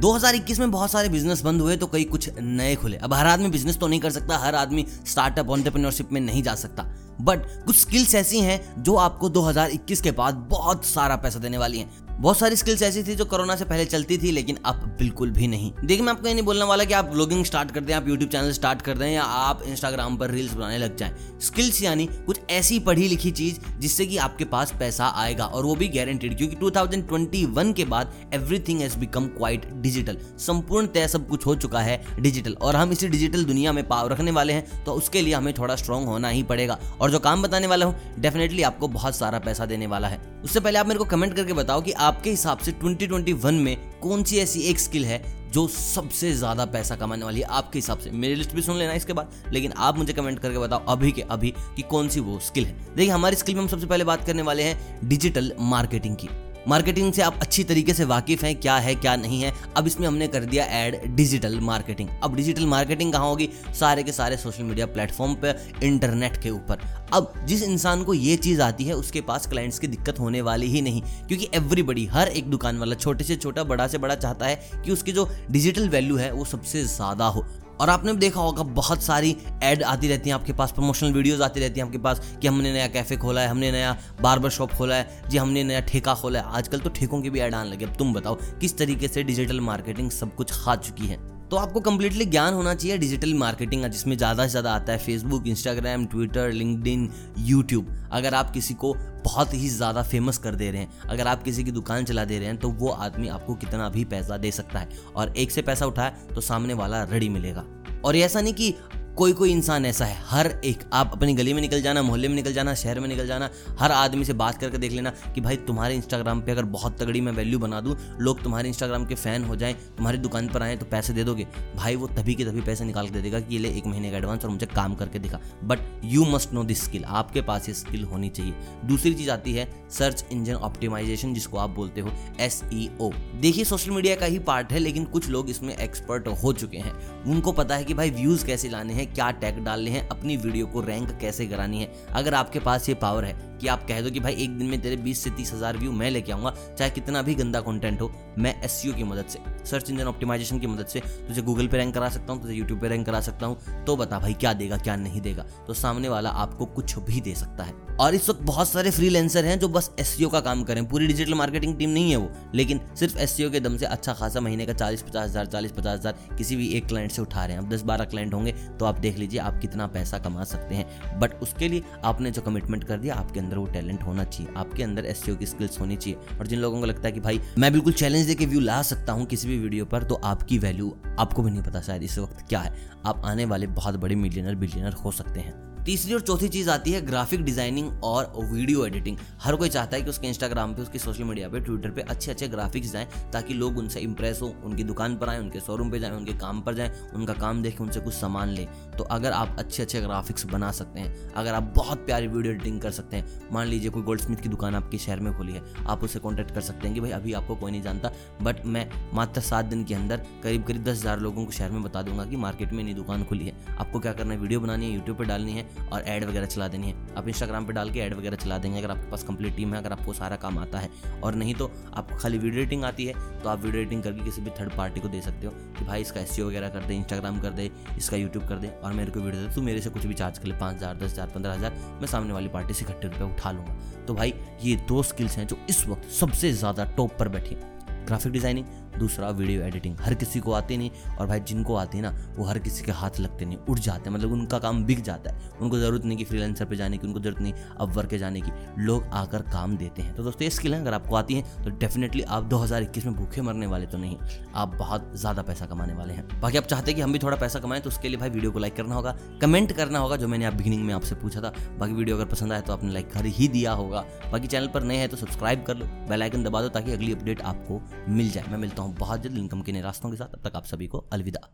2021 में बहुत सारे बिज़नेस बंद हुए तो कई कुछ नए खुले। अब हर आदमी बिज़नेस तो नहीं कर सकता, हर आदमी स्टार्टअप ऑन्टरप्रेन्योरशिप में नहीं जा सकता। बट कुछ स्किल्स ऐसी हैं जो आपको 2021 के बाद बहुत सारा पैसा देने वाली हैं। बहुत सारी स्किल्स ऐसी थी जो कोरोना से पहले चलती थी, लेकिन अब बिल्कुल भी नहीं। देखिए, मैं आपको ये नहीं बोलने वाला कि आप ब्लॉगिंग स्टार्ट कर दें, आप यूट्यूब चैनल स्टार्ट कर दें, या आप इंस्टाग्राम पर रील्स बनाने लग जाएँ। स्किल्स यानी कुछ ऐसी पढ़ी लिखी चीज़ जिससे कि आपके पास पैसा आएगा, और वो भी गारंटेड क्योंकि 2021 के बाद everything has become quite digital संपूर्णतः सब कुछ हो चुका है डिजिटल और हम इसी डिजिटल दुनिया में पाव रखने वाले हैं तो उसके लिए हमें थोड़ा स्ट्रांग होना ही पड़ेगा। और जो काम बताने वाला हूँ डेफिनेटली आपको बहुत सारा पैसा देने वाला है। उससे पहले आप मेरे को कमेंट करके बताओ कि आपके हिसाब से 2021 में कौन सी ऐसी एक स्किल है जो सबसे ज़्यादा पैसा कमाने वाली है? आपके हिसाब से। मेरी लिस्ट भी सुन लेना इसके बाद। लेकिन आप मुझे कमेंट करके बताओ अभी के अभी कि कौन सी वो स्किल है। देखिए, हमारी स्किल में हम सबसे पहले बात करने वाले हैं डिजिटल मार्केटिंग की। मार्केटिंग से आप अच्छी तरीके से वाकिफ हैं, क्या है, क्या नहीं है, अब इसमें हमने कर दिया ऐड डिजिटल मार्केटिंग। अब डिजिटल मार्केटिंग कहाँ होगी? सारे के सारे सोशल मीडिया प्लेटफॉर्म पर इंटरनेट के ऊपर। अब जिस इंसान को ये चीज़ आती है, उसके पास क्लाइंट्स की दिक्कत होने वाली ही नहीं, क्योंकि एवरीबडी हर एक दुकान वाला छोटे से छोटा, बड़ा से बड़ा चाहता है कि उसकी जो डिजिटल वैल्यू है, वो सबसे ज़्यादा हो। और आपने भी देखा होगा, बहुत सारी एड आती रहती हैं आपके पास प्रमोशनल वीडियोस आती रहती हैं आपके पास कि हमने नया कैफ़े खोला है, हमने नया बार्बर शॉप खोला है, जी हमने नया ठेका खोला है। आजकल तो ठेकों की भी ऐड आने लगे। अब तुम बताओ, किस तरीके से डिजिटल मार्केटिंग सब कुछ खा चुकी है? तो आपको कंप्लीटली ज्ञान होना चाहिए डिजिटल मार्केटिंग का, जिसमें ज़्यादा से ज़्यादा आता है Facebook Instagram Twitter LinkedIn YouTube अगर आप किसी को बहुत ही ज़्यादा फ़ेमस कर दे रहे हैं, अगर आप किसी की दुकान चला दे रहे हैं तो वो आदमी आपको कितना भी पैसा दे सकता है। और एक से पैसा उठाए तो सामने वाला रेडी मिलेगा। और ऐसा नहीं कि कोई कोई इंसान ऐसा है, हर एक, आप अपनी गली में निकल जाना, मोहल्ले में निकल जाना, शहर में निकल जाना, हर आदमी से बात करके देख लेना कि भाई तुम्हारे इंस्टाग्राम पे अगर बहुत तगड़ी मैं वैल्यू बना दूँ, लोग तुम्हारे इंस्टाग्राम के फ़ैन हो जाएँ, तुम्हारी दुकान पर आए तो पैसे दे दोगे। भाई वो तभी के तभी पैसे निकाल के दे देगा कि ये ले एक महीने का एडवांस और मुझे काम करके दिखा। But you must know this skill आपके पास ये स्किल होनी चाहिए। दूसरी चीज़ आती है सर्च इंजन ऑप्टिमाइजेशन जिसको आप बोलते हो एस e देखिए सोशल मीडिया का ही पार्ट है, लेकिन कुछ लोग इसमें एक्सपर्ट हो चुके हैं। उनको पता है कि भाई व्यूज़ कैसे लाने हैं क्या टैग डालने हैं, अपनी वीडियो को रैंक कैसे करानी है, अगर आपके पास ये पावर है कि आप कह दो कि भाई, एक दिन में तेरे 20 से तीस हज़ार व्यू मैं लेके आऊँगा, चाहे कितना भी गंदा कंटेंट हो, मैं एस की मदद से सर्च इंजन ऑप्टिमाइजेशन की मदद से तुझे गूगल पे रैंक करा सकता हूँ, तुझे यूट्यूब पे रैंक करा सकता हूँ तो बता भाई क्या देगा, क्या नहीं देगा। तो सामने वाला आपको कुछ भी दे सकता है। और इस वक्त बहुत सारे फ्रीलेंसर हैं जो बस एस का काम करें। पूरी डिजिटल मार्केटिंग टीम नहीं है वो, लेकिन सिर्फ़ एस के दम से अच्छा खासा महीने का चालीस, पचास हज़ार, चालीस, पचास हज़ार किसी भी एक क्लाइंट से उठा रहे हैं। अब दस, बारह क्लाइंट होंगे तो आप देख लीजिए आप कितना पैसा कमा सकते हैं। बट उसके लिए आपने जो कमिटमेंट कर दिया, आपके अंदर वो टैलेंट होना चाहिए, आपके अंदर एस की स्किल्स होनी चाहिए। और जिन लोगों को लगता है कि भाई, मैं बिल्कुल चैलेंज दे के व्यू ला सकता हूँ किसी भी वीडियो पर तो आपकी वैल्यू आपको भी नहीं पता शायद इस वक्त क्या है। आप आने वाले बहुत बड़े मिलियनर बिलियनर हो सकते हैं। तीसरी और चौथी चीज़ आती है ग्राफिक डिज़ाइनिंग और वीडियो एडिटिंग हर कोई चाहता है कि उसके इंस्टाग्राम पे, उसके सोशल मीडिया पे ट्विटर पे अच्छे अच्छे ग्राफिक्स जाएँ, ताकि लोग उनसे इंप्रेस हो, उनकी दुकान पर आए, उनके शोरूम पे जाएँ, उनके काम पर जाएँ, उनका काम देखें उनसे कुछ सामान लें। तो अगर आप अच्छे अच्छे ग्राफिक्स बना सकते हैं, अगर आप बहुत प्यारी वीडियो एडिटिंग कर सकते हैं, मान लीजिए कोई गोल्ड स्मिथ की दुकान आपके शहर में खोली है, आप उससे कॉन्टैक्ट कर सकते हैं कि भाई अभी आपको कोई नहीं जानता बट मैं मात्र सात दिन के अंदर करीब करीब दस हज़ार लोगों को शहर में बता दूँगा कि मार्केट में नई दुकान खुली है। आपको क्या करना है? वीडियो बनानी है यूट्यूब पर डालनी है और एड वगैरह चला देनी है। आप इंस्टाग्राम पर डाल के ऐड वगैरह चला देंगे, अगर आपके पास कंप्लीट टीम है, अगर आपको सारा काम आता है। और नहीं तो आपको खाली वीडियो एडिटिंग आती है तो आप वीडियो एडिटिंग करके किसी भी थर्ड पार्टी को दे सकते हो कि भाई इसका एस वगैरह कर दे इंस्टाग्राम कर दे, इसका यूट्यूब कर दे, और मेरे को वीडियो दे तू मेरे से कुछ भी चार्ज कर ले, पाँच हज़ार, दस हज़ार, पंद्रह हज़ार, मैं सामने वाली पार्टी से इकट्ठे रुपये उठा लूँगा। तो भाई, ये दो स्किल्स हैं जो इस वक्त सबसे ज़्यादा टॉप पर बैठी ग्राफिक डिज़ाइनिंग दूसरा वीडियो एडिटिंग, हर किसी को आती नहीं और भाई जिनको आती है ना, वो हर किसी के हाथ लगते नहीं, उठ जाते हैं मतलब उनका काम बिक जाता है, उनको ज़रूरत नहीं कि फ्रीलांसर पे जाने की, उनको ज़रूरत नहीं अब वर्क के जाने की, लोग आकर काम देते हैं। तो दोस्तों, ये स्किल है, अगर आपको आती है तो डेफिनेटली आप दो हज़ार इक्कीस में भूखे मरने वाले तो नहीं, आप बहुत ज़्यादा पैसा कमाने वाले हैं। बाकी आप चाहते हैं कि हम भी थोड़ा पैसा कमाएँ तो उसके लिए भाई वीडियो को लाइक करना होगा कमेंट करना होगा, जो मैंने आप बिगिनिंग में आपसे पूछा था। बाकी वीडियो अगर पसंद आए तो आपने लाइक कर ही दिया होगा। बाकी चैनल पर नए हैं तो सब्सक्राइब कर लो बेल आइकन दबा दो ताकि अगली अपडेट आपको मिल जाए। मैं मिलता हूँ। बहुत जल्द इनकम के नए रास्तों के साथ। अब तक आप सभी को अलविदा।